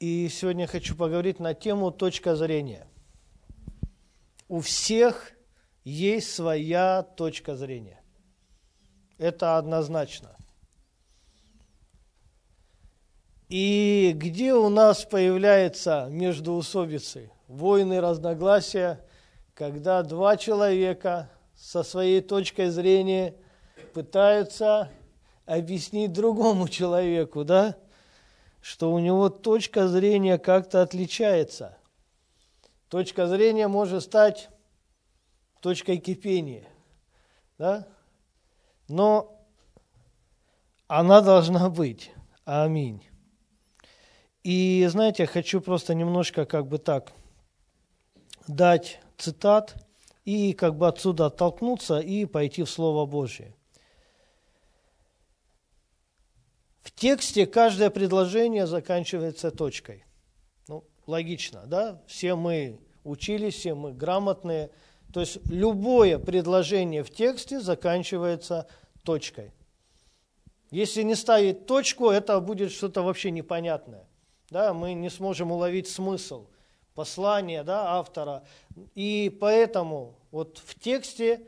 И сегодня хочу поговорить на тему точка зрения. У всех есть своя точка зрения. Это однозначно. И где у нас появляется междуусобицы, войны, разногласия, когда два человека со своей точкой зрения пытаются объяснить другому человеку, да, что у него точка зрения как-то отличается. Точка зрения может стать точкой кипения, да, но она должна быть. Аминь. И знаете, хочу просто немножко как бы так дать цитат и как бы отсюда оттолкнуться и пойти в Слово Божье. В тексте каждое предложение заканчивается точкой. Ну, логично, да? Все мы учились, все мы грамотные. То есть любое предложение в тексте заканчивается точкой. Если не ставить точку, это будет что-то вообще непонятное. Да? Мы не сможем уловить смысл послания да, автора. И поэтому вот в тексте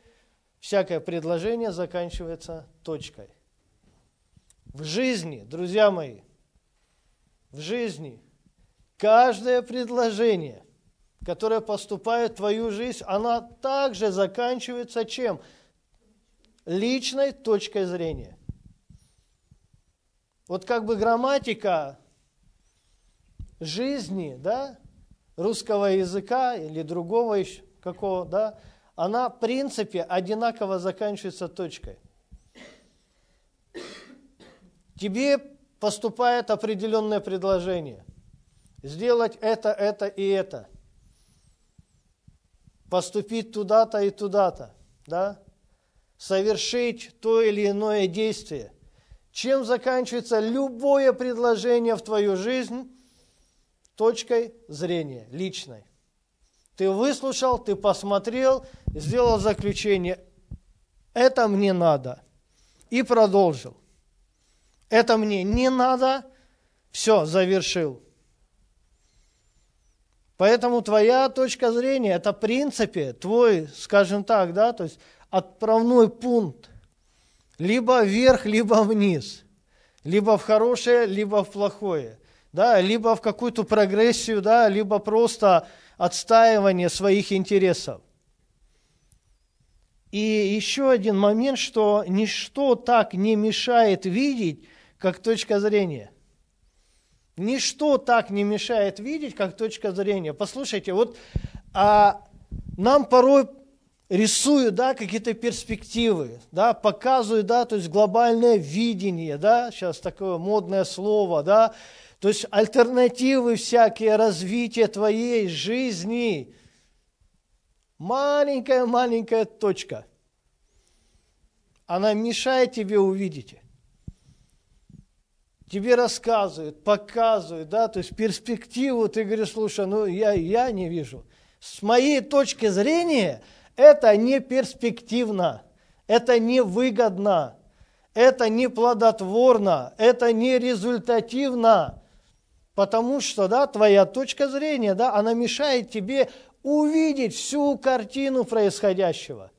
всякое предложение заканчивается точкой. В жизни, друзья мои, в жизни каждое предложение, которое поступает в твою жизнь, она также заканчивается чем? Личной точкой зрения. Вот как бы грамматика жизни, да, русского языка или другого еще какого, да, она в принципе одинаково заканчивается точкой. Тебе поступает определенное предложение. Сделать это, это и это. Поступить туда-то и туда-то. Да? Совершить то или иное действие. Чем заканчивается любое предложение в твою жизнь? Точкой зрения, личной. Ты выслушал, ты посмотрел, сделал заключение. Это мне надо. И продолжил это мне не надо, все, завершил. Поэтому твоя точка зрения – это в принципе твой, скажем так, да, то есть отправной пункт. Либо вверх, либо вниз. Либо в хорошее, либо в плохое. Да, либо в какую-то прогрессию, да, либо просто отстаивание своих интересов. И еще один момент, что ничто так не мешает видеть, как точка зрения. Ничто так не мешает видеть, как точка зрения. Послушайте, вот а, нам порой рисуют да, какие-то перспективы, да, показывают, да, то есть глобальное видение, да, сейчас такое модное слово, да, то есть альтернативы всякие развития твоей жизни. Маленькая-маленькая точка. Она мешает тебе увидеть тебе рассказывают, показывают, да, то есть перспективу, ты говоришь, слушай, ну я, я не вижу. С моей точки зрения, это не перспективно, это не выгодно, это не плодотворно, это не результативно, потому что, да, твоя точка зрения, да, она мешает тебе увидеть всю картину происходящего.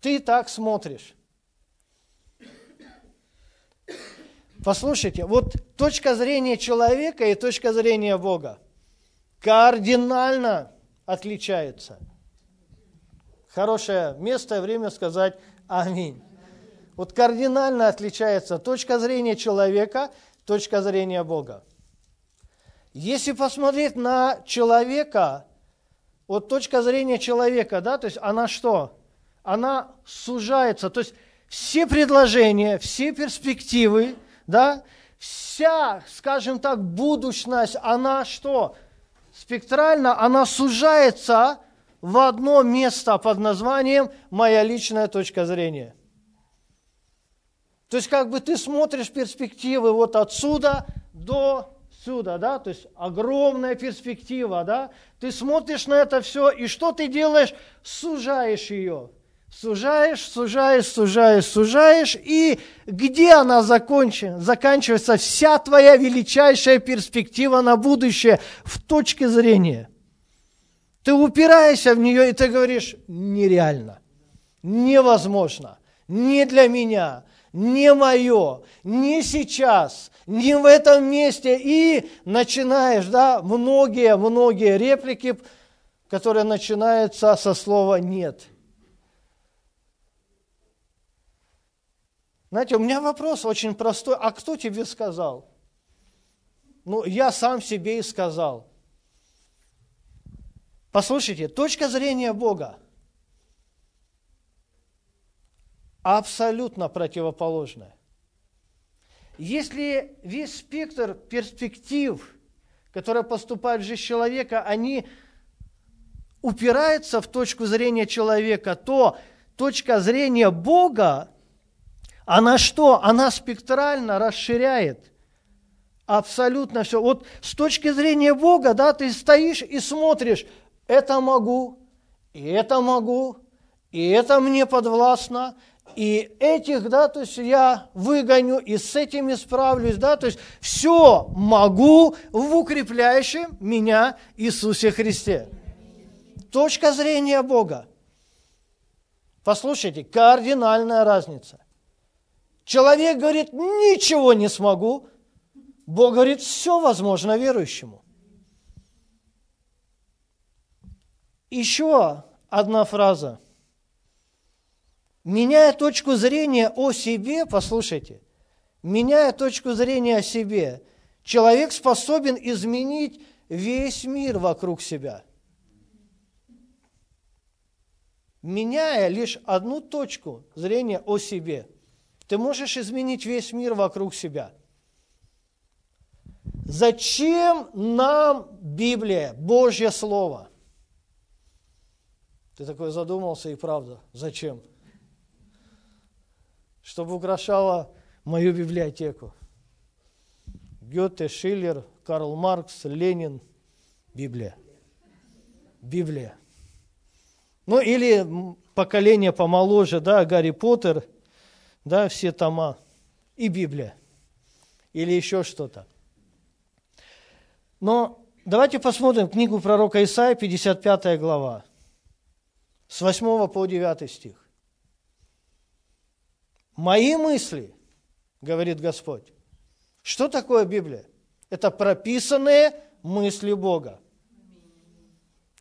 Ты так смотришь. Послушайте, вот точка зрения человека и точка зрения Бога кардинально отличаются. Хорошее место и время сказать аминь. Вот кардинально отличается точка зрения человека, точка зрения Бога. Если посмотреть на человека, вот точка зрения человека, да, то есть она что? Она сужается, то есть все предложения, все перспективы – да, вся, скажем так, будущность, она что? Спектрально, она сужается в одно место под названием «моя личная точка зрения». То есть как бы ты смотришь перспективы вот отсюда до сюда, да, то есть огромная перспектива, да, ты смотришь на это все, и что ты делаешь? Сужаешь ее сужаешь, сужаешь, сужаешь, сужаешь, и где она закончи, заканчивается вся твоя величайшая перспектива на будущее в точке зрения. Ты упираешься в нее, и ты говоришь, нереально, невозможно, не для меня, не мое, не сейчас, не в этом месте. И начинаешь, да, многие-многие реплики, которые начинаются со слова «нет». Знаете, у меня вопрос очень простой. А кто тебе сказал? Ну, я сам себе и сказал. Послушайте, точка зрения Бога абсолютно противоположная. Если весь спектр перспектив, которые поступают в жизнь человека, они упираются в точку зрения человека, то точка зрения Бога она что? Она спектрально расширяет абсолютно все. Вот с точки зрения Бога, да, ты стоишь и смотришь, это могу, и это могу, и это мне подвластно, и этих, да, то есть я выгоню, и с этим исправлюсь, да, то есть все могу в укрепляющем меня Иисусе Христе. Точка зрения Бога. Послушайте, кардинальная разница. Человек говорит, ничего не смогу. Бог говорит, все возможно верующему. Еще одна фраза. Меняя точку зрения о себе, послушайте, меняя точку зрения о себе, человек способен изменить весь мир вокруг себя. Меняя лишь одну точку зрения о себе – ты можешь изменить весь мир вокруг себя. Зачем нам Библия, Божье Слово? Ты такой задумался, и правда, зачем? Чтобы украшало мою библиотеку. Гёте, Шиллер, Карл Маркс, Ленин, Библия. Библия. Ну или поколение помоложе, да, Гарри Поттер – да, все тома, и Библия, или еще что-то. Но давайте посмотрим книгу пророка Исаия, 55 глава, с 8 по 9 стих. «Мои мысли, — говорит Господь, — что такое Библия? Это прописанные мысли Бога.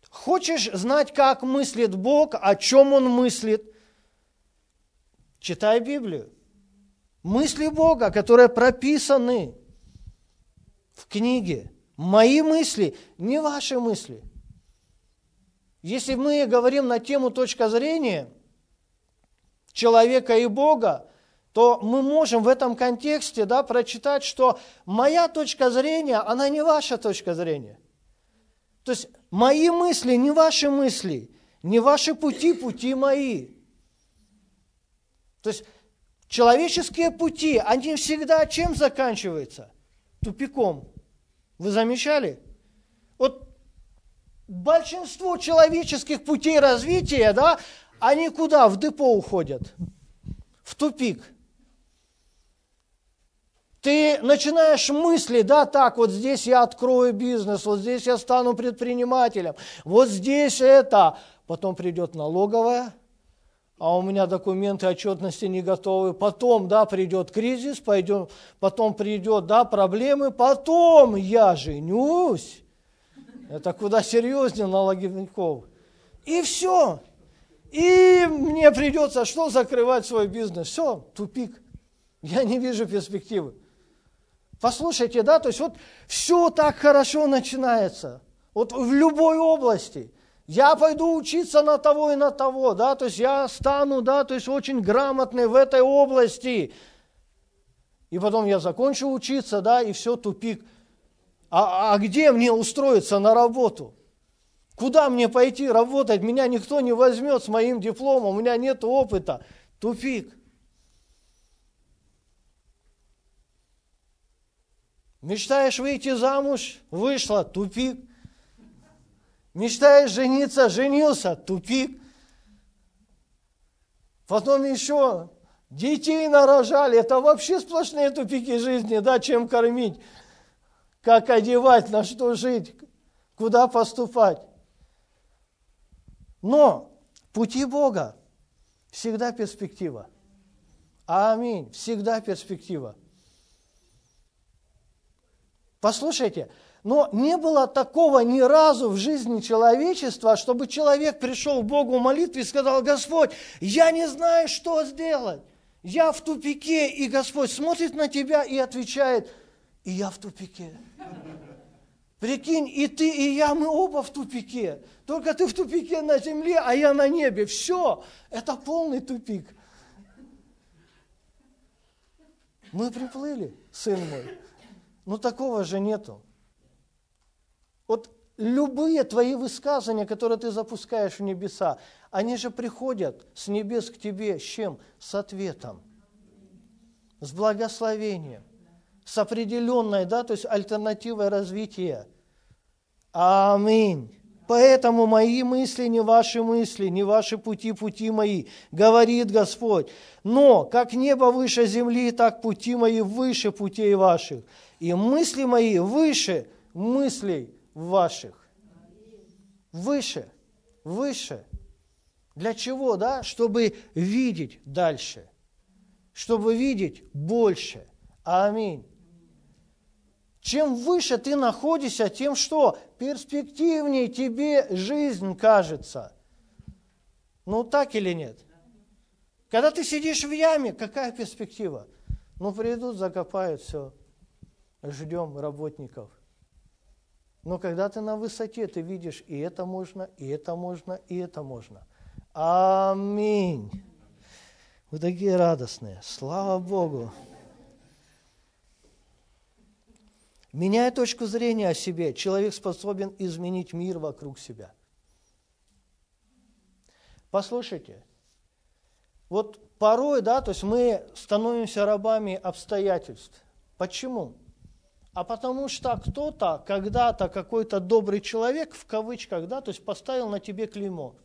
Хочешь знать, как мыслит Бог, о чем Он мыслит – Читай Библию. Мысли Бога, которые прописаны в книге. Мои мысли, не ваши мысли. Если мы говорим на тему точка зрения человека и Бога, то мы можем в этом контексте да, прочитать, что моя точка зрения, она не ваша точка зрения. То есть мои мысли не ваши мысли, не ваши пути, пути мои. То есть человеческие пути, они всегда чем заканчиваются? Тупиком. Вы замечали? Вот большинство человеческих путей развития, да, они куда? В депо уходят. В тупик. Ты начинаешь мысли, да, так, вот здесь я открою бизнес, вот здесь я стану предпринимателем, вот здесь это. Потом придет налоговая, а у меня документы отчетности не готовы. Потом, да, придет кризис, пойдем, потом придет, да, проблемы, потом я женюсь. Это куда серьезнее налоговиков. И все. И мне придется что закрывать свой бизнес? Все, тупик. Я не вижу перспективы. Послушайте, да, то есть вот все так хорошо начинается. Вот в любой области – я пойду учиться на того и на того, да, то есть я стану, да, то есть очень грамотный в этой области. И потом я закончу учиться, да, и все, тупик. А, а где мне устроиться на работу? Куда мне пойти работать? Меня никто не возьмет с моим дипломом, у меня нет опыта. Тупик. Мечтаешь выйти замуж? Вышла. Тупик. Мечтаешь жениться, женился, тупик. Потом еще детей нарожали. Это вообще сплошные тупики жизни, да, чем кормить, как одевать, на что жить, куда поступать. Но пути Бога всегда перспектива. Аминь. Всегда перспектива. Послушайте, но не было такого ни разу в жизни человечества, чтобы человек пришел к Богу в молитве и сказал, Господь, я не знаю, что сделать. Я в тупике, и Господь смотрит на тебя и отвечает, и я в тупике. Прикинь, и ты, и я, мы оба в тупике. Только ты в тупике на земле, а я на небе. Все, это полный тупик. Мы приплыли, сын мой. Но такого же нету. Вот любые твои высказывания, которые ты запускаешь в небеса, они же приходят с небес к тебе с чем? С ответом, с благословением, с определенной, да, то есть альтернативой развития. Аминь. Поэтому мои мысли не ваши мысли, не ваши пути, пути мои, говорит Господь. Но как небо выше земли, так пути мои выше путей ваших. И мысли мои выше мыслей ваших. Выше, выше. Для чего, да? Чтобы видеть дальше, чтобы видеть больше. Аминь. Чем выше ты находишься, тем что? Перспективнее тебе жизнь кажется. Ну так или нет? Когда ты сидишь в яме, какая перспектива? Ну придут, закопают все. Ждем работников. Но когда ты на высоте, ты видишь, и это можно, и это можно, и это можно. Аминь. Вы такие радостные. Слава Богу. Меняя точку зрения о себе, человек способен изменить мир вокруг себя. Послушайте, вот порой, да, то есть мы становимся рабами обстоятельств. Почему? А потому что кто-то, когда-то какой-то добрый человек, в кавычках, да, то есть поставил на тебе клеймо.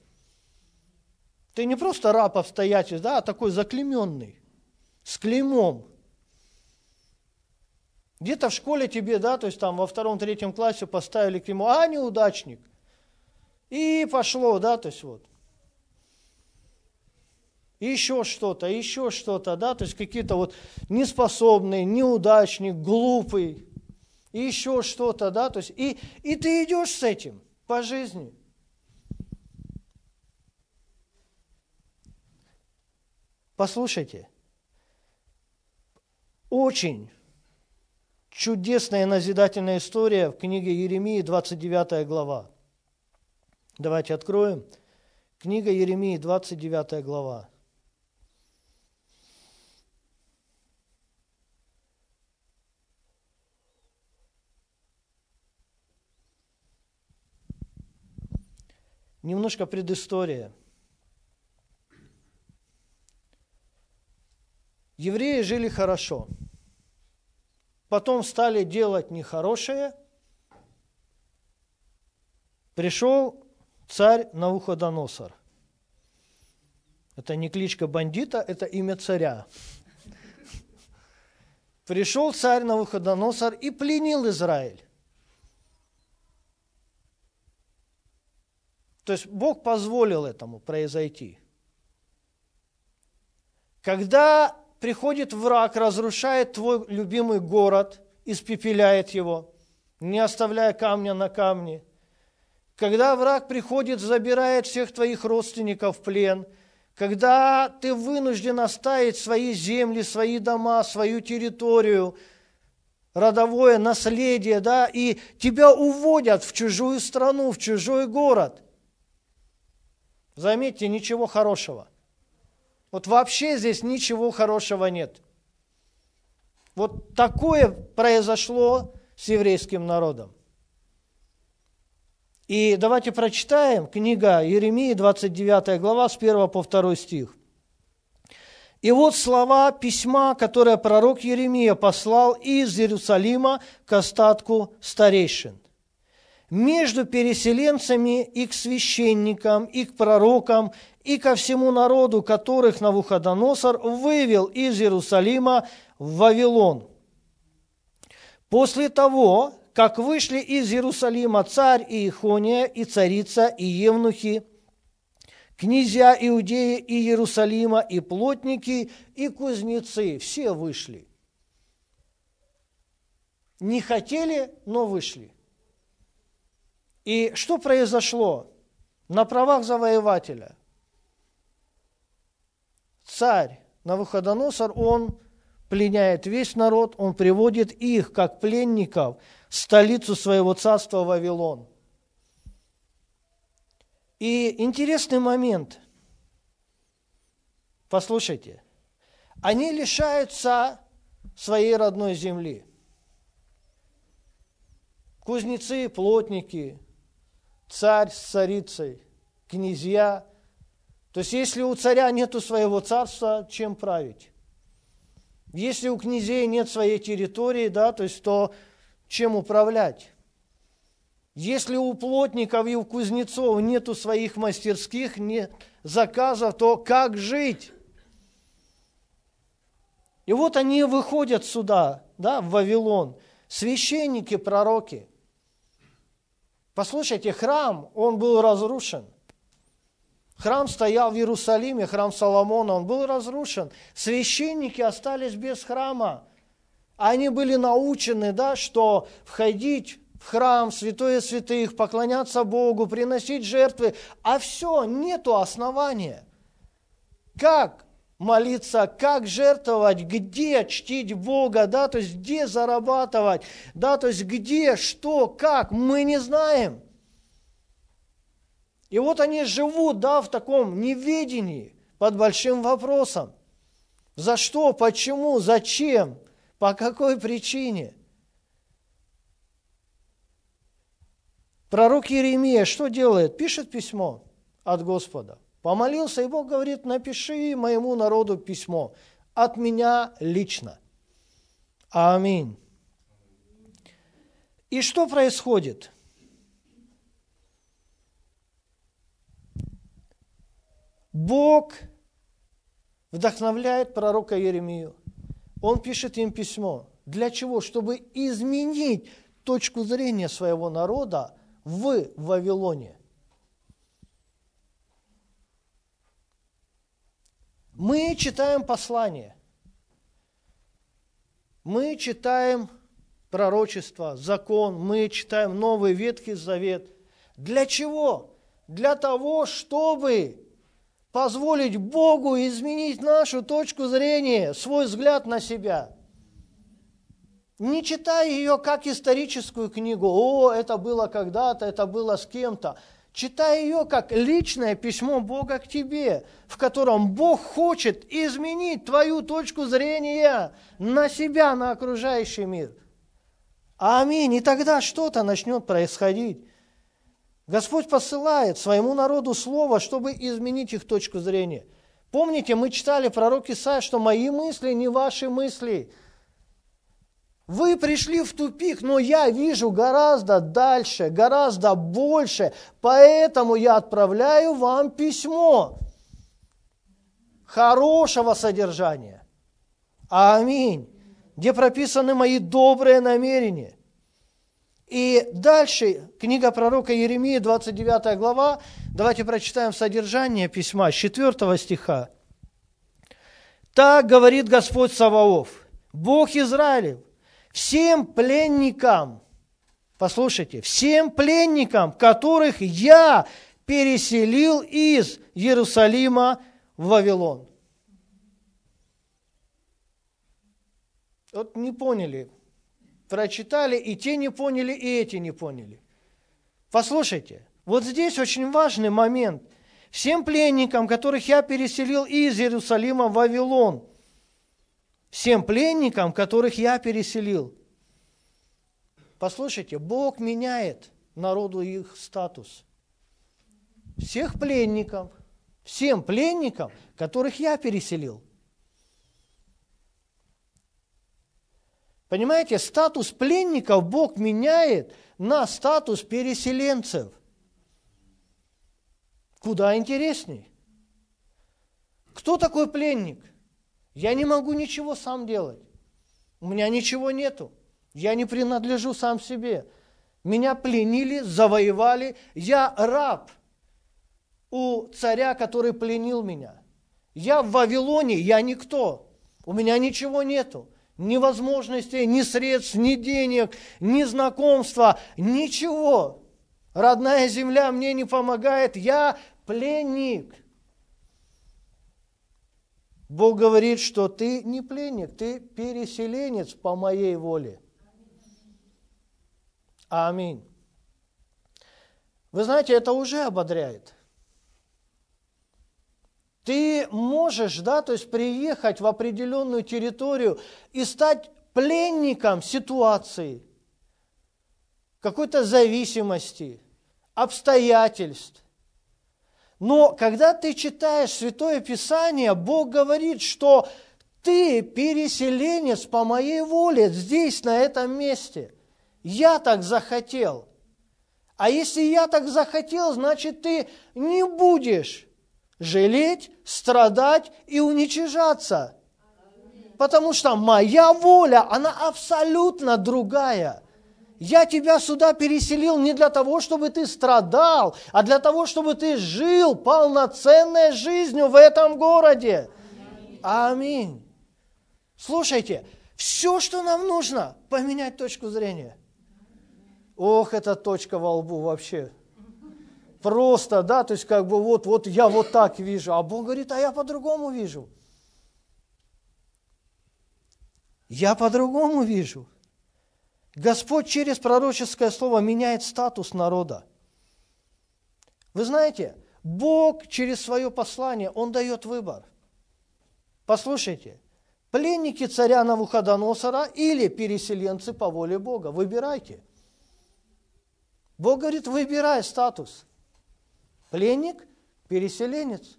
Ты не просто раб обстоятельств, да, а такой заклеменный, с клеймом. Где-то в школе тебе, да, то есть там во втором-третьем классе поставили клеймо, а, неудачник. И пошло, да, то есть вот. еще что-то, еще что-то, да, то есть какие-то вот неспособные, неудачник, глупый и еще что-то, да, то есть и, и ты идешь с этим по жизни. Послушайте, очень чудесная назидательная история в книге Еремии, 29 глава. Давайте откроем. Книга Еремии, 29 глава. Немножко предыстория. Евреи жили хорошо. Потом стали делать нехорошее. Пришел царь Навуходоносор. Это не кличка бандита, это имя царя. Пришел царь Навуходоносор и пленил Израиль. То есть Бог позволил этому произойти. Когда приходит враг, разрушает твой любимый город, испепеляет его, не оставляя камня на камне. Когда враг приходит, забирает всех твоих родственников в плен, когда ты вынужден оставить свои земли, свои дома, свою территорию, родовое наследие, да, и тебя уводят в чужую страну, в чужой город. Заметьте, ничего хорошего. Вот вообще здесь ничего хорошего нет. Вот такое произошло с еврейским народом. И давайте прочитаем книга Еремии, 29 глава, с 1 по 2 стих. И вот слова письма, которое пророк Еремия послал из Иерусалима к остатку старейшин. Между переселенцами и к священникам, и к пророкам, и ко всему народу, которых Навуходоносор вывел из Иерусалима в Вавилон. После того, как вышли из Иерусалима царь Иехония и царица и евнухи, князья Иудеи и Иерусалима, и плотники, и кузнецы, все вышли. Не хотели, но вышли. И что произошло? На правах завоевателя. Царь Навуходоносор, он пленяет весь народ, он приводит их, как пленников, в столицу своего царства Вавилон. И интересный момент. Послушайте. Они лишаются своей родной земли. Кузнецы, плотники, царь с царицей, князья. То есть, если у царя нету своего царства, чем править? Если у князей нет своей территории, да, то есть, то чем управлять? Если у плотников и у кузнецов нету своих мастерских, нет заказов, то как жить? И вот они выходят сюда, да, в Вавилон, священники, пророки – Послушайте, храм, он был разрушен. Храм стоял в Иерусалиме, храм Соломона, он был разрушен. Священники остались без храма. Они были научены, да, что входить в храм, святое святых, поклоняться Богу, приносить жертвы, а все, нету основания. Как молиться, как жертвовать, где чтить Бога, да, то есть где зарабатывать, да, то есть где, что, как, мы не знаем. И вот они живут, да, в таком неведении, под большим вопросом. За что, почему, зачем, по какой причине? Пророк Иеремия что делает? Пишет письмо от Господа. Помолился, и Бог говорит, напиши моему народу письмо от меня лично. Аминь. И что происходит? Бог вдохновляет пророка Еремию. Он пишет им письмо. Для чего? Чтобы изменить точку зрения своего народа в Вавилоне. Мы читаем послание, мы читаем пророчество, закон, мы читаем Новый Ветхий Завет. Для чего? Для того, чтобы позволить Богу изменить нашу точку зрения, свой взгляд на себя. Не читай ее как историческую книгу. О, это было когда-то, это было с кем-то. Читай ее как личное письмо Бога к тебе, в котором Бог хочет изменить твою точку зрения на себя, на окружающий мир. Аминь. И тогда что-то начнет происходить. Господь посылает своему народу слово, чтобы изменить их точку зрения. Помните, мы читали пророк Исаия, что мои мысли не ваши мысли – вы пришли в тупик, но я вижу гораздо дальше, гораздо больше, поэтому я отправляю вам письмо хорошего содержания. Аминь. Где прописаны мои добрые намерения. И дальше книга пророка Еремии, 29 глава, давайте прочитаем содержание письма с 4 стиха. «Так говорит Господь Саваоф, Бог Израилев, всем пленникам, послушайте, всем пленникам, которых я переселил из Иерусалима в Вавилон. Вот не поняли, прочитали, и те не поняли, и эти не поняли. Послушайте, вот здесь очень важный момент. Всем пленникам, которых я переселил из Иерусалима в Вавилон – всем пленникам, которых я переселил. Послушайте, Бог меняет народу их статус. Всех пленников, всем пленникам, которых я переселил. Понимаете, статус пленников Бог меняет на статус переселенцев. Куда интересней. Кто такой пленник? Я не могу ничего сам делать. У меня ничего нету. Я не принадлежу сам себе. Меня пленили, завоевали. Я раб у царя, который пленил меня. Я в Вавилоне, я никто. У меня ничего нету. Ни возможностей, ни средств, ни денег, ни знакомства, ничего. Родная земля мне не помогает, я пленник. Бог говорит, что ты не пленник, ты переселенец по моей воле. Аминь. Вы знаете, это уже ободряет. Ты можешь, да, то есть приехать в определенную территорию и стать пленником ситуации, какой-то зависимости, обстоятельств. Но когда ты читаешь Святое Писание, Бог говорит, что ты переселенец по моей воле здесь, на этом месте. Я так захотел. А если я так захотел, значит, ты не будешь жалеть, страдать и уничижаться. Потому что моя воля, она абсолютно другая. Я тебя сюда переселил не для того, чтобы ты страдал, а для того, чтобы ты жил полноценной жизнью в этом городе. Аминь. Слушайте, все, что нам нужно, поменять точку зрения. Ох, эта точка во лбу вообще просто, да, то есть как бы вот, вот я вот так вижу, а Бог говорит, а я по-другому вижу. Я по-другому вижу. Господь через пророческое слово меняет статус народа. Вы знаете, Бог через свое послание, Он дает выбор. Послушайте, пленники царя Навуходоносора или переселенцы по воле Бога, выбирайте. Бог говорит, выбирай статус – Пленник, переселенец.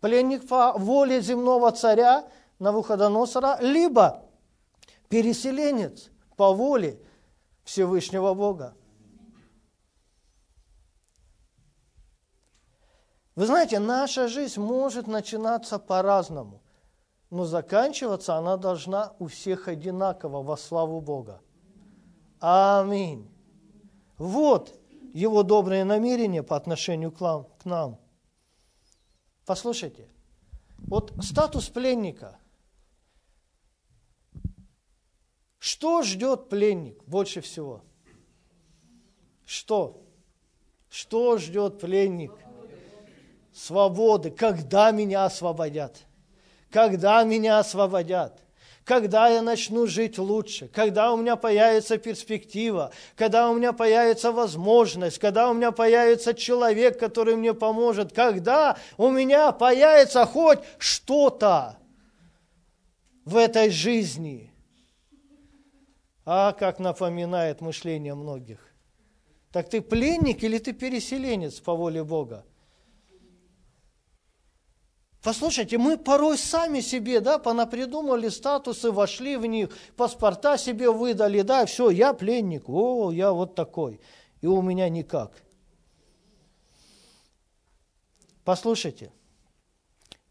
Пленник по воле земного царя Навуходоносора, либо переселенец по воле Всевышнего Бога. Вы знаете, наша жизнь может начинаться по-разному, но заканчиваться она должна у всех одинаково во славу Бога. Аминь. Вот его добрые намерения по отношению к нам. Послушайте, вот статус пленника. Что ждет пленник больше всего? Что? Что ждет пленник? Свободы. Когда меня освободят? Когда меня освободят? когда я начну жить лучше, когда у меня появится перспектива, когда у меня появится возможность, когда у меня появится человек, который мне поможет, когда у меня появится хоть что-то в этой жизни. А как напоминает мышление многих. Так ты пленник или ты переселенец по воле Бога? Послушайте, мы порой сами себе, да, понапридумали статусы, вошли в них, паспорта себе выдали, да, все, я пленник, о, я вот такой, и у меня никак. Послушайте,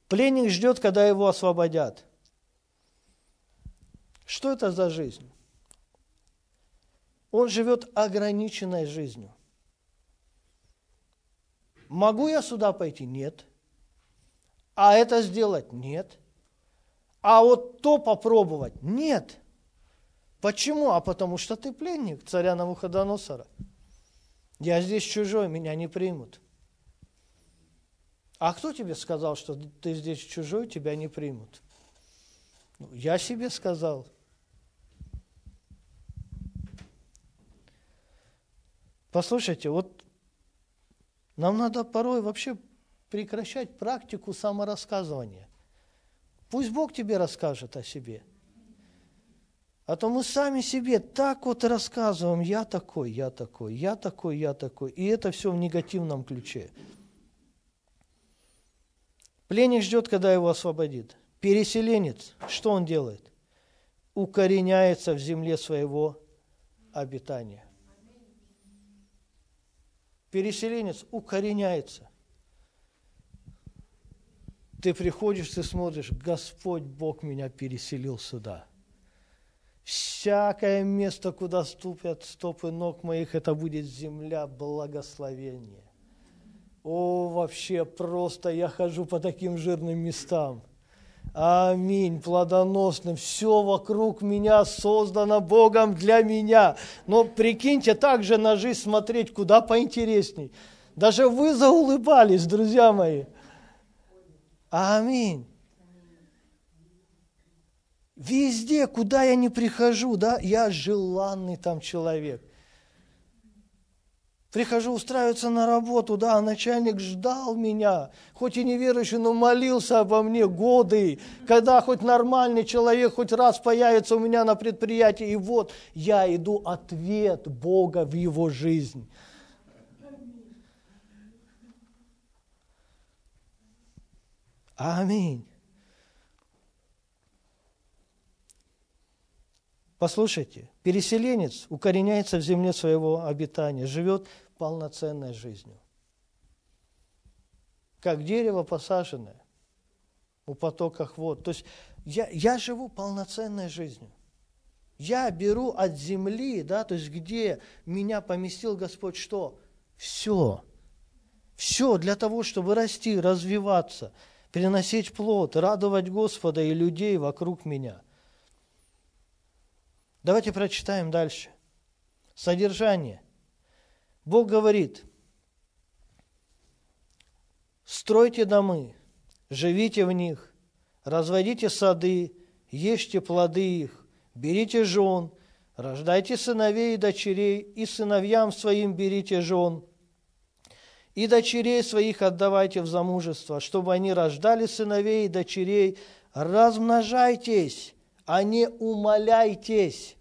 пленник ждет, когда его освободят. Что это за жизнь? Он живет ограниченной жизнью. Могу я сюда пойти? Нет. А это сделать? Нет. А вот то попробовать? Нет. Почему? А потому что ты пленник царя Навуходоносора. Я здесь чужой, меня не примут. А кто тебе сказал, что ты здесь чужой, тебя не примут? Ну, я себе сказал. Послушайте, вот нам надо порой вообще прекращать практику саморассказывания. Пусть Бог тебе расскажет о себе. А то мы сами себе так вот рассказываем, я такой, я такой, я такой, я такой. И это все в негативном ключе. Пленник ждет, когда его освободит. Переселенец, что он делает? укореняется в земле своего обитания. Переселенец укореняется. Ты приходишь, ты смотришь, Господь Бог меня переселил сюда. Всякое место, куда ступят стопы ног моих, это будет земля благословения. О, вообще просто я хожу по таким жирным местам. Аминь, плодоносным. Все вокруг меня создано Богом для меня. Но прикиньте, также на жизнь смотреть куда поинтересней. Даже вы заулыбались, друзья мои. Аминь. Везде, куда я не прихожу, да, я желанный там человек. Прихожу устраиваться на работу, да, а начальник ждал меня, хоть и неверующий, но молился обо мне годы, когда хоть нормальный человек хоть раз появится у меня на предприятии, и вот я иду ответ Бога в его жизнь. Аминь. Послушайте, переселенец укореняется в земле своего обитания, живет полноценной жизнью. Как дерево посаженное у потоках вод. То есть я, я живу полноценной жизнью. Я беру от земли, да, то есть где меня поместил Господь, что? Все. Все для того, чтобы расти, развиваться, приносить плод, радовать Господа и людей вокруг меня – Давайте прочитаем дальше. Содержание. Бог говорит, стройте домы, живите в них, разводите сады, ешьте плоды их, берите жен, рождайте сыновей и дочерей, и сыновьям своим берите жен, и дочерей своих отдавайте в замужество, чтобы они рождали сыновей и дочерей, размножайтесь, а не умоляйтесь.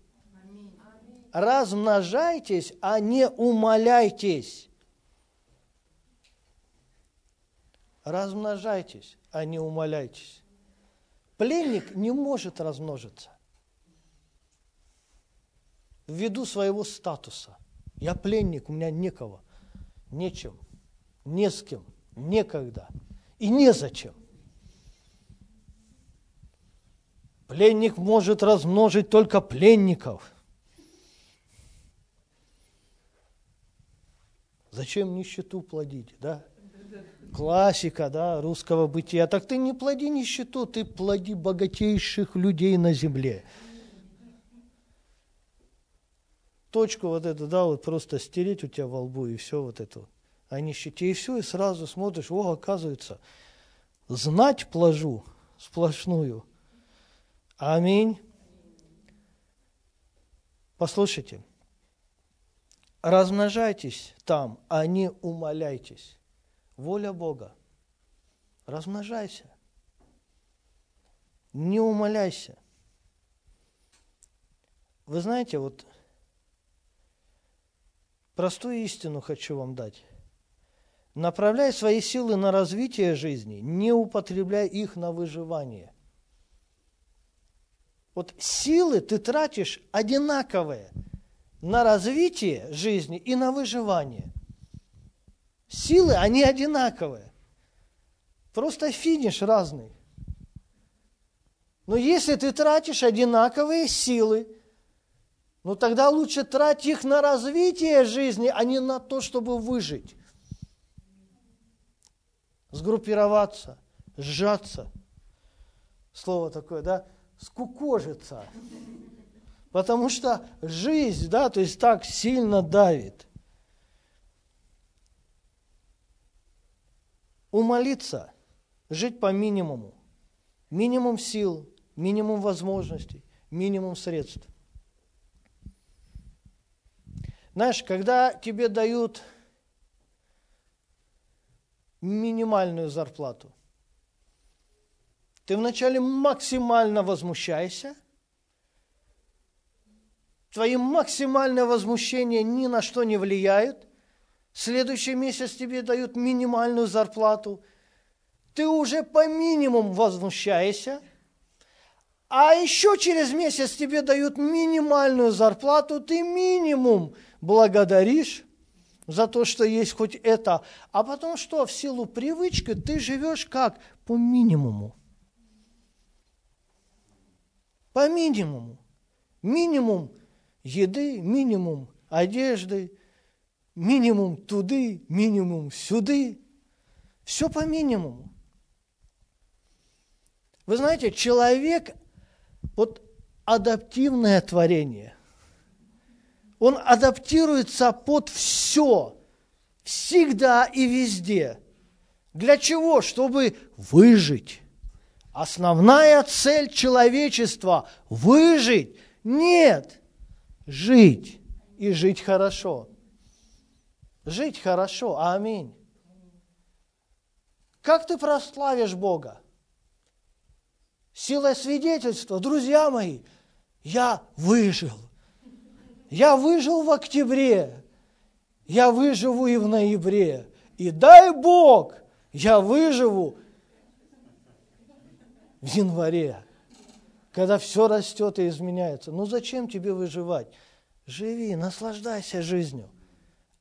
Размножайтесь, а не умоляйтесь. Размножайтесь, а не умоляйтесь. Пленник не может размножиться ввиду своего статуса. Я пленник, у меня некого, нечем, не с кем, некогда и незачем. Пленник может размножить только пленников. Зачем нищету плодить, да? Классика, да, русского бытия. Так ты не плоди нищету, ты плоди богатейших людей на земле. Точку вот эту, да, вот просто стереть у тебя во лбу и все вот это. А нищете и все, и сразу смотришь, о, оказывается, знать плажу сплошную – Аминь. Послушайте, размножайтесь там, а не умоляйтесь. Воля Бога. Размножайся. Не умоляйся. Вы знаете, вот простую истину хочу вам дать. Направляй свои силы на развитие жизни, не употребляй их на выживание – вот силы ты тратишь одинаковые на развитие жизни и на выживание. Силы, они одинаковые. Просто финиш разный. Но если ты тратишь одинаковые силы, ну тогда лучше тратить их на развитие жизни, а не на то, чтобы выжить. Сгруппироваться, сжаться. Слово такое, да? Скукожиться. Потому что жизнь, да, то есть так сильно давит. Умолиться, жить по минимуму. Минимум сил, минимум возможностей, минимум средств. Знаешь, когда тебе дают минимальную зарплату, ты вначале максимально возмущаешься, твои максимальное возмущение ни на что не влияют, следующий месяц тебе дают минимальную зарплату, ты уже по минимуму возмущаешься, а еще через месяц тебе дают минимальную зарплату, ты минимум благодаришь за то, что есть хоть это, а потом что, в силу привычки ты живешь как? По минимуму. По минимуму. Минимум еды, минимум одежды, минимум туды, минимум сюды. Все по минимуму. Вы знаете, человек, вот адаптивное творение. Он адаптируется под все, всегда и везде. Для чего? Чтобы выжить. Основная цель человечества – выжить. Нет, жить и жить хорошо. Жить хорошо. Аминь. Как ты прославишь Бога? Силой свидетельства, друзья мои, я выжил. Я выжил в октябре, я выживу и в ноябре. И дай Бог, я выживу в январе, когда все растет и изменяется. Ну зачем тебе выживать? Живи, наслаждайся жизнью.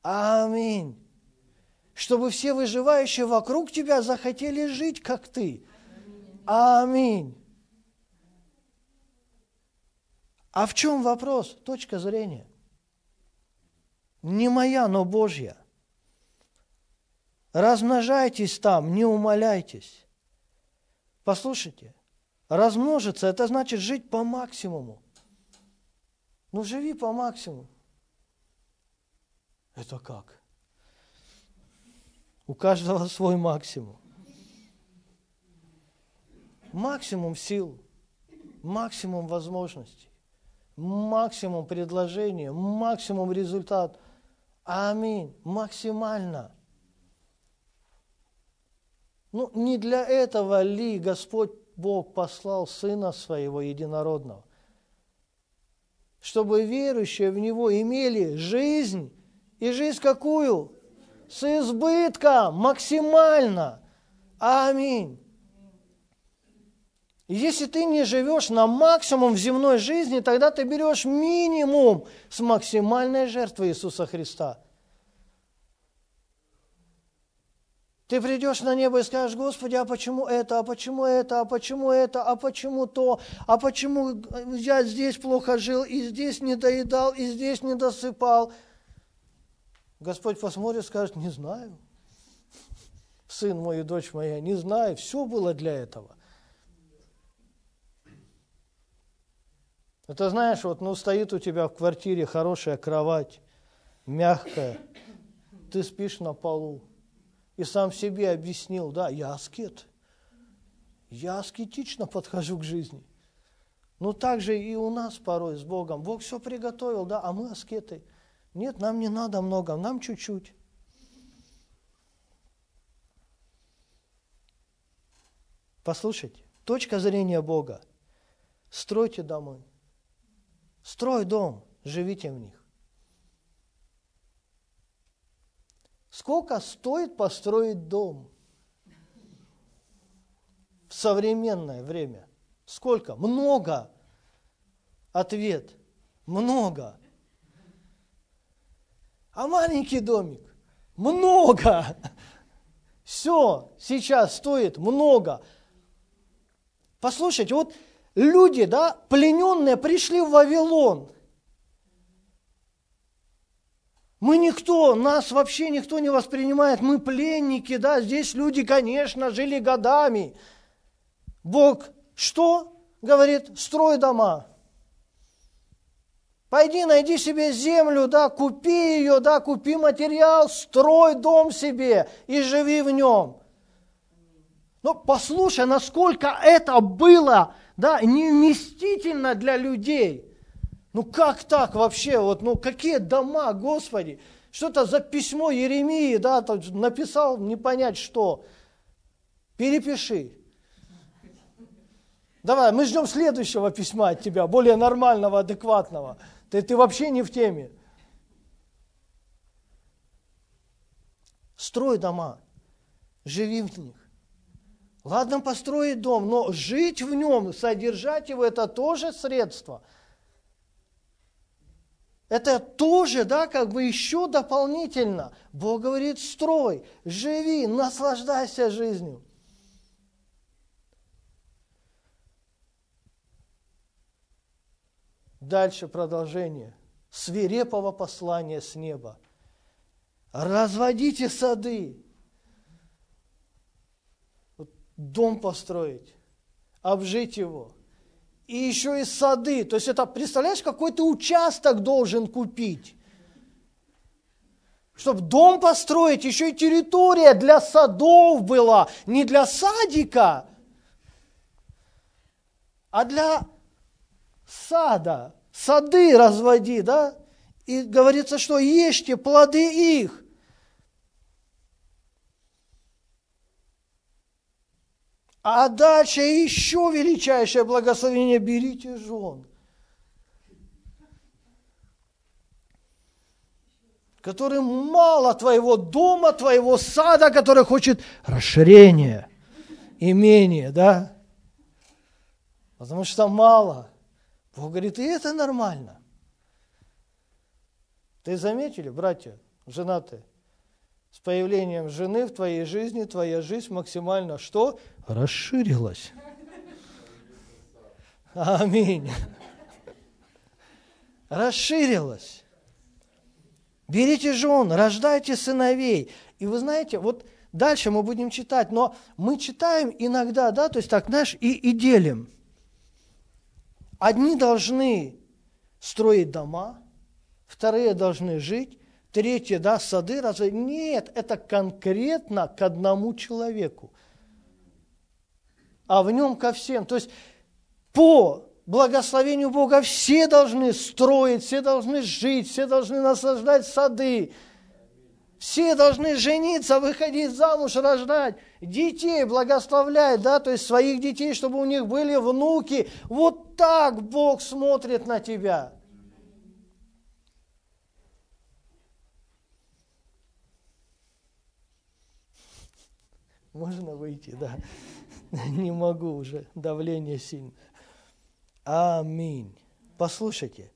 Аминь. Чтобы все выживающие вокруг тебя захотели жить, как ты. Аминь. А в чем вопрос? Точка зрения. Не моя, но Божья. Размножайтесь там, не умоляйтесь. Послушайте, размножиться – это значит жить по максимуму. Ну, живи по максимуму. Это как? У каждого свой максимум. Максимум сил, максимум возможностей, максимум предложений, максимум результат. Аминь. Максимально. Ну, не для этого ли Господь Бог послал Сына Своего Единородного? Чтобы верующие в Него имели жизнь, и жизнь какую? С избытком, максимально. Аминь. если ты не живешь на максимум в земной жизни, тогда ты берешь минимум с максимальной жертвы Иисуса Христа – Ты придешь на небо и скажешь, Господи, а почему это, а почему это, а почему это, а почему то, а почему я здесь плохо жил, и здесь не доедал, и здесь не досыпал. Господь посмотрит скажет, не знаю. Сын мой и дочь моя, не знаю, все было для этого. Это знаешь, вот ну стоит у тебя в квартире хорошая кровать, мягкая, ты спишь на полу и сам себе объяснил, да, я аскет. Я аскетично подхожу к жизни. Ну, так же и у нас порой с Богом. Бог все приготовил, да, а мы аскеты. Нет, нам не надо много, нам чуть-чуть. Послушайте, точка зрения Бога. Стройте домы. Строй дом, живите в них. Сколько стоит построить дом в современное время? Сколько? Много. Ответ. Много. А маленький домик? Много. Все сейчас стоит много. Послушайте, вот люди, да, плененные пришли в Вавилон – мы никто, нас вообще никто не воспринимает, мы пленники, да, здесь люди, конечно, жили годами. Бог что? Говорит, строй дома. Пойди, найди себе землю, да, купи ее, да, купи материал, строй дом себе и живи в нем. Но послушай, насколько это было, да, невместительно для людей – ну как так вообще? Вот, ну какие дома, Господи? Что-то за письмо Еремии, да, написал, не понять что. Перепиши. Давай, мы ждем следующего письма от тебя, более нормального, адекватного. Ты, ты вообще не в теме. Строй дома, живи в них. Ладно построить дом, но жить в нем, содержать его, это тоже средство. Это тоже, да, как бы еще дополнительно. Бог говорит, строй, живи, наслаждайся жизнью. Дальше продолжение. Свирепого послания с неба. Разводите сады. Дом построить, обжить его. И еще и сады. То есть это, представляешь, какой ты участок должен купить. Чтобы дом построить, еще и территория для садов была. Не для садика, а для сада, сады разводи, да? И говорится, что ешьте плоды их. А дальше еще величайшее благословение – берите жен. Которым мало твоего дома, твоего сада, который хочет расширения, имения, да? Потому что мало. Бог говорит, и это нормально. Ты заметили, братья, женатые, с появлением жены в твоей жизни твоя жизнь максимально что? Расширилась. Аминь. Расширилась. Берите жен, рождайте сыновей. И вы знаете, вот дальше мы будем читать, но мы читаем иногда, да, то есть так, знаешь, и, и делим. Одни должны строить дома, вторые должны жить, третьи, да, сады разве? Нет, это конкретно к одному человеку. А в нем ко всем. То есть по благословению Бога все должны строить, все должны жить, все должны наслаждать сады, все должны жениться, выходить замуж, рождать, детей благословлять, да, то есть своих детей, чтобы у них были внуки. Вот так Бог смотрит на тебя. Можно выйти, да? Не могу уже, давление сильное. Аминь. Послушайте,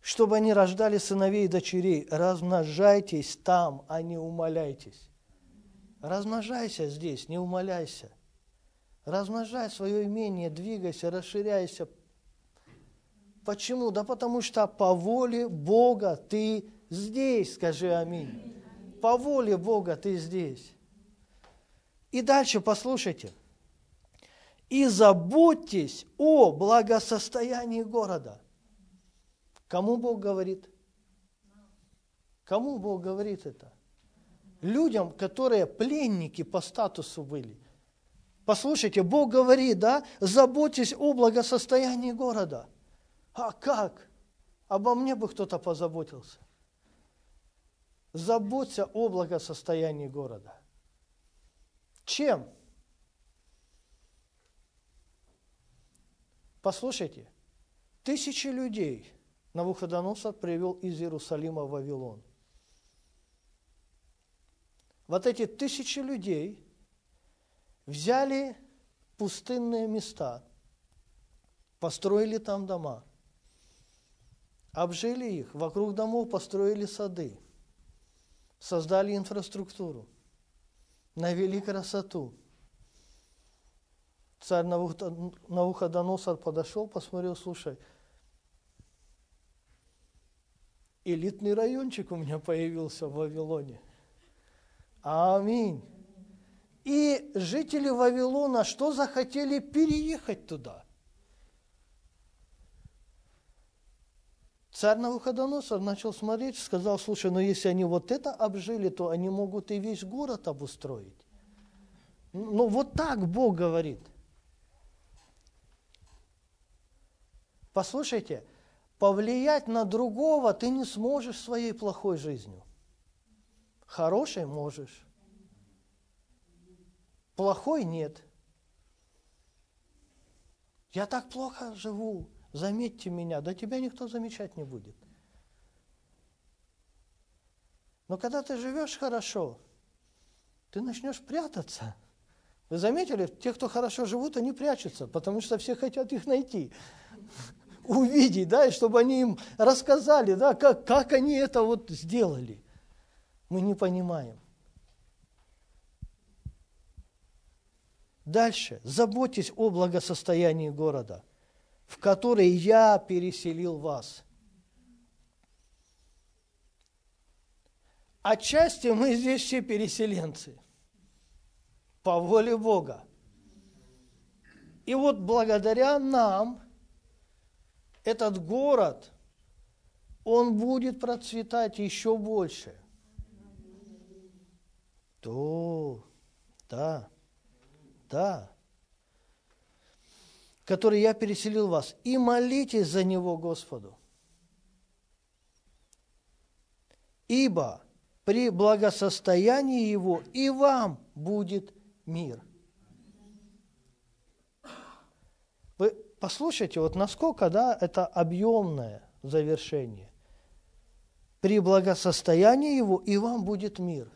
чтобы они рождали сыновей и дочерей. Размножайтесь там, а не умоляйтесь. Размножайся здесь, не умоляйся. Размножай свое имение, двигайся, расширяйся. Почему? Да потому что по воле Бога ты здесь, скажи аминь. По воле Бога ты здесь. И дальше послушайте. И заботьтесь о благосостоянии города. Кому Бог говорит? Кому Бог говорит это? Людям, которые пленники по статусу были. Послушайте, Бог говорит, да, заботьтесь о благосостоянии города. А как? Обо мне бы кто-то позаботился. Заботься о благосостоянии города. Чем? Послушайте, тысячи людей – Навуходоносор привел из Иерусалима в Вавилон. Вот эти тысячи людей взяли пустынные места, построили там дома, обжили их, вокруг домов построили сады, создали инфраструктуру, навели красоту. Царь Навуходоносор подошел, посмотрел, слушай – элитный райончик у меня появился в Вавилоне. Аминь. И жители Вавилона что захотели переехать туда? Царь Навуходоносор начал смотреть, сказал, слушай, ну если они вот это обжили, то они могут и весь город обустроить. Ну вот так Бог говорит. Послушайте, повлиять на другого ты не сможешь своей плохой жизнью. Хорошей можешь. Плохой нет. Я так плохо живу, заметьте меня, да тебя никто замечать не будет. Но когда ты живешь хорошо, ты начнешь прятаться, Вы заметили, те, кто хорошо живут, они прячутся, потому что все хотят их найти, увидеть, да, и чтобы они им рассказали, да, как, как они это вот сделали. Мы не понимаем. Дальше. Заботьтесь о благосостоянии города, в который я переселил вас. Отчасти мы здесь все переселенцы по воле Бога. И вот благодаря нам этот город, он будет процветать еще больше. То, да, да. Который я переселил вас. И молитесь за него Господу. Ибо при благосостоянии его и вам будет мир. Вы послушайте, вот насколько да, это объемное завершение. При благосостоянии его и вам будет мир.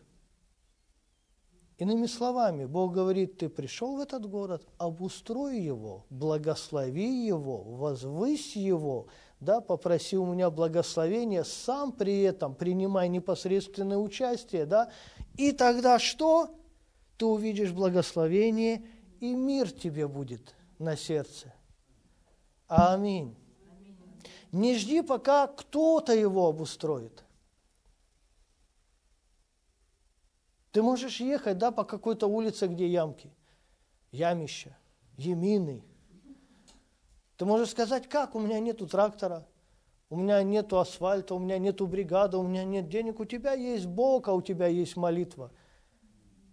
Иными словами, Бог говорит, ты пришел в этот город, обустрой его, благослови его, возвысь его, да, попроси у меня благословения, сам при этом принимай непосредственное участие, да, и тогда что? Ты увидишь благословение, и мир тебе будет на сердце. Аминь. Не жди, пока кто-то его обустроит. Ты можешь ехать, да, по какой-то улице, где ямки, ямища, емины. Ты можешь сказать, как, у меня нету трактора, у меня нету асфальта, у меня нету бригады, у меня нет денег. У тебя есть Бог, а у тебя есть молитва.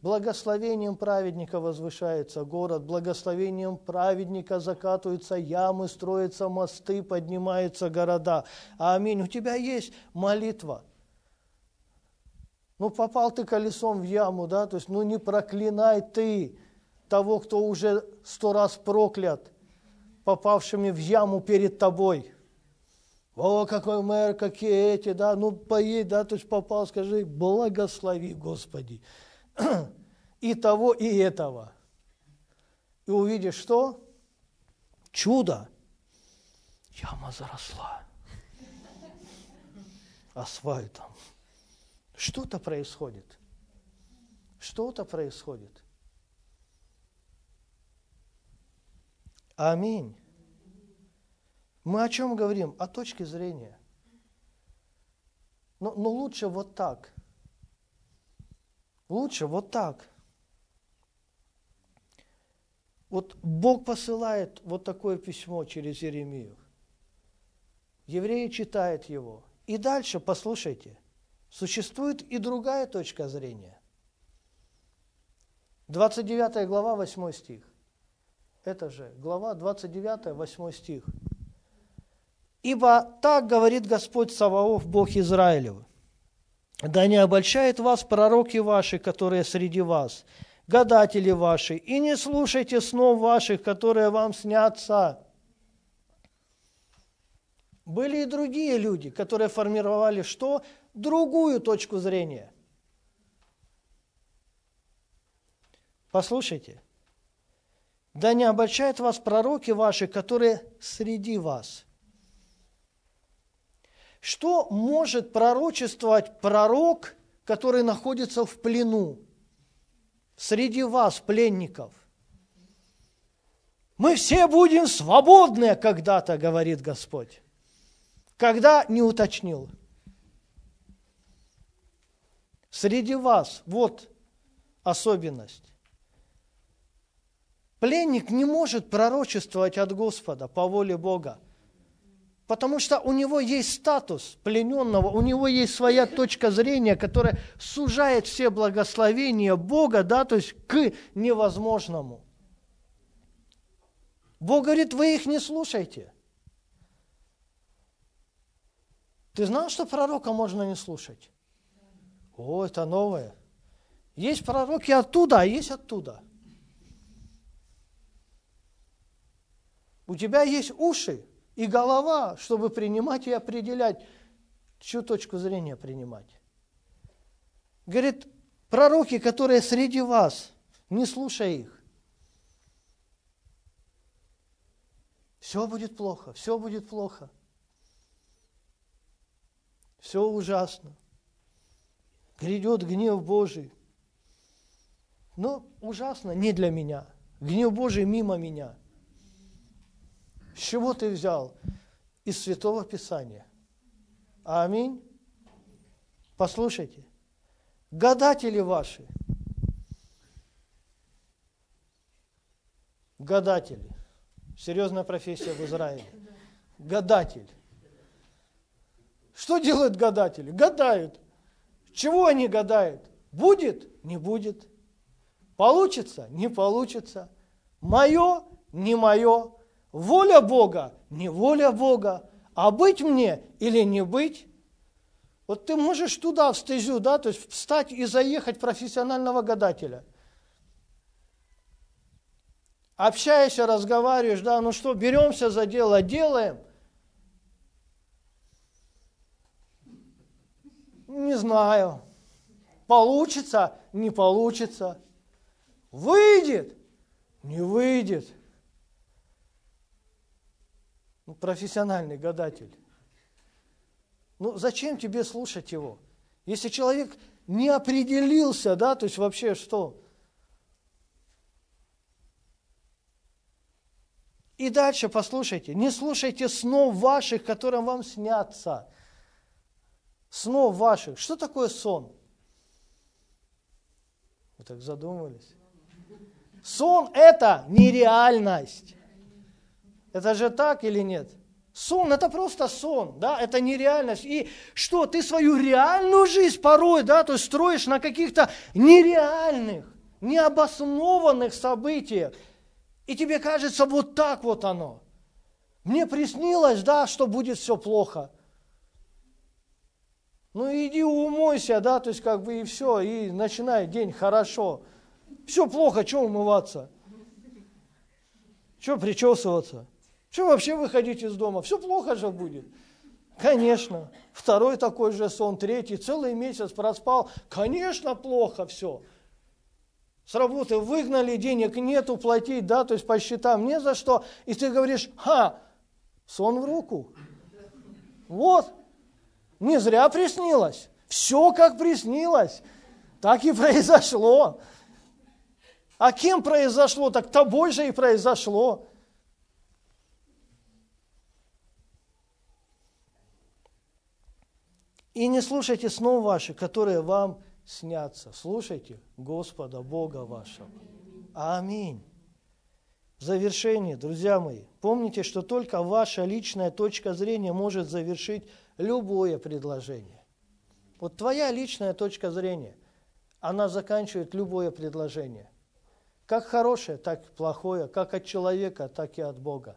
Благословением праведника возвышается город, благословением праведника закатываются ямы, строятся мосты, поднимаются города. Аминь. У тебя есть молитва – ну, попал ты колесом в яму, да, то есть, ну, не проклинай ты того, кто уже сто раз проклят, попавшими в яму перед тобой. О, какой мэр, какие эти, да, ну, поедь, да, то есть попал, скажи, благослови, Господи, и того, и этого. И увидишь что? Чудо. Яма заросла асфальтом. Что-то происходит. Что-то происходит. Аминь. Мы о чем говорим? О точке зрения. Но, но лучше вот так. Лучше вот так. Вот Бог посылает вот такое письмо через Иеремию. Евреи читают его. И дальше, послушайте – Существует и другая точка зрения. 29 глава, 8 стих. Это же глава 29, 8 стих. «Ибо так говорит Господь Саваоф, Бог Израилев, да не обольщает вас пророки ваши, которые среди вас, гадатели ваши, и не слушайте снов ваших, которые вам снятся». Были и другие люди, которые формировали что? Другую точку зрения. Послушайте. Да не обольщают вас пророки ваши, которые среди вас. Что может пророчествовать пророк, который находится в плену? Среди вас, пленников. Мы все будем свободны когда-то, говорит Господь. Когда не уточнил – Среди вас, вот особенность. Пленник не может пророчествовать от Господа по воле Бога, потому что у него есть статус плененного, у него есть своя точка зрения, которая сужает все благословения Бога, да, то есть к невозможному. Бог говорит, вы их не слушайте. Ты знал, что пророка можно не слушать? О, это новое. Есть пророки оттуда, а есть оттуда. У тебя есть уши и голова, чтобы принимать и определять, чью точку зрения принимать. Говорит, пророки, которые среди вас, не слушай их. Все будет плохо, все будет плохо. Все ужасно. Грядет гнев Божий. Но ужасно не для меня. Гнев Божий мимо меня. С чего ты взял? Из Святого Писания. Аминь. Послушайте. Гадатели ваши. Гадатели. Серьезная профессия в Израиле. Гадатель. Что делают гадатели? Гадают. Чего они гадают? Будет? Не будет. Получится? Не получится. Мое? Не мое. Воля Бога? Не воля Бога. А быть мне или не быть? Вот ты можешь туда, в стезю, да, то есть встать и заехать профессионального гадателя. Общаешься, разговариваешь, да, ну что, беремся за дело, делаем. Не знаю. Получится, не получится. Выйдет, не выйдет. Ну, профессиональный гадатель. Ну, зачем тебе слушать его? Если человек не определился, да, то есть вообще что? И дальше послушайте, не слушайте снов ваших, которым вам снятся. Снов ваших. Что такое сон? Вы так задумались? Сон – это нереальность. Это же так или нет? Сон – это просто сон, да, это нереальность. И что, ты свою реальную жизнь порой, да, то есть строишь на каких-то нереальных, необоснованных событиях. И тебе кажется, вот так вот оно. Мне приснилось, да, что будет все плохо. Ну иди умойся, да, то есть как бы и все, и начинай день хорошо. Все плохо, что умываться? Что причесываться? Что вообще выходить из дома? Все плохо же будет. Конечно. Второй такой же сон, третий, целый месяц проспал. Конечно, плохо все. С работы выгнали, денег нету, платить, да, то есть по счетам не за что. И ты говоришь, ха, сон в руку. Вот, не зря приснилось. Все как приснилось. Так и произошло. А кем произошло? Так тобой же и произошло. И не слушайте снов ваших, которые вам снятся. Слушайте Господа Бога вашего. Аминь. В завершение, друзья мои, помните, что только ваша личная точка зрения может завершить любое предложение. Вот твоя личная точка зрения, она заканчивает любое предложение. Как хорошее, так и плохое, как от человека, так и от Бога.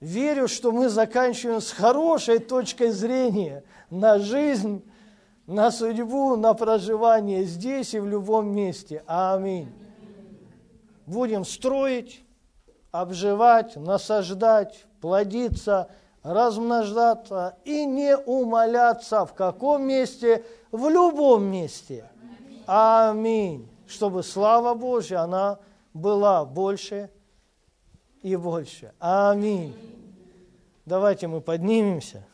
Верю, что мы заканчиваем с хорошей точкой зрения на жизнь, на судьбу, на проживание здесь и в любом месте. Аминь. Будем строить, обживать, насаждать, плодиться, размножаться и не умоляться в каком месте, в любом месте. Аминь. Чтобы слава Божья, она была больше и больше. Аминь. Давайте мы поднимемся.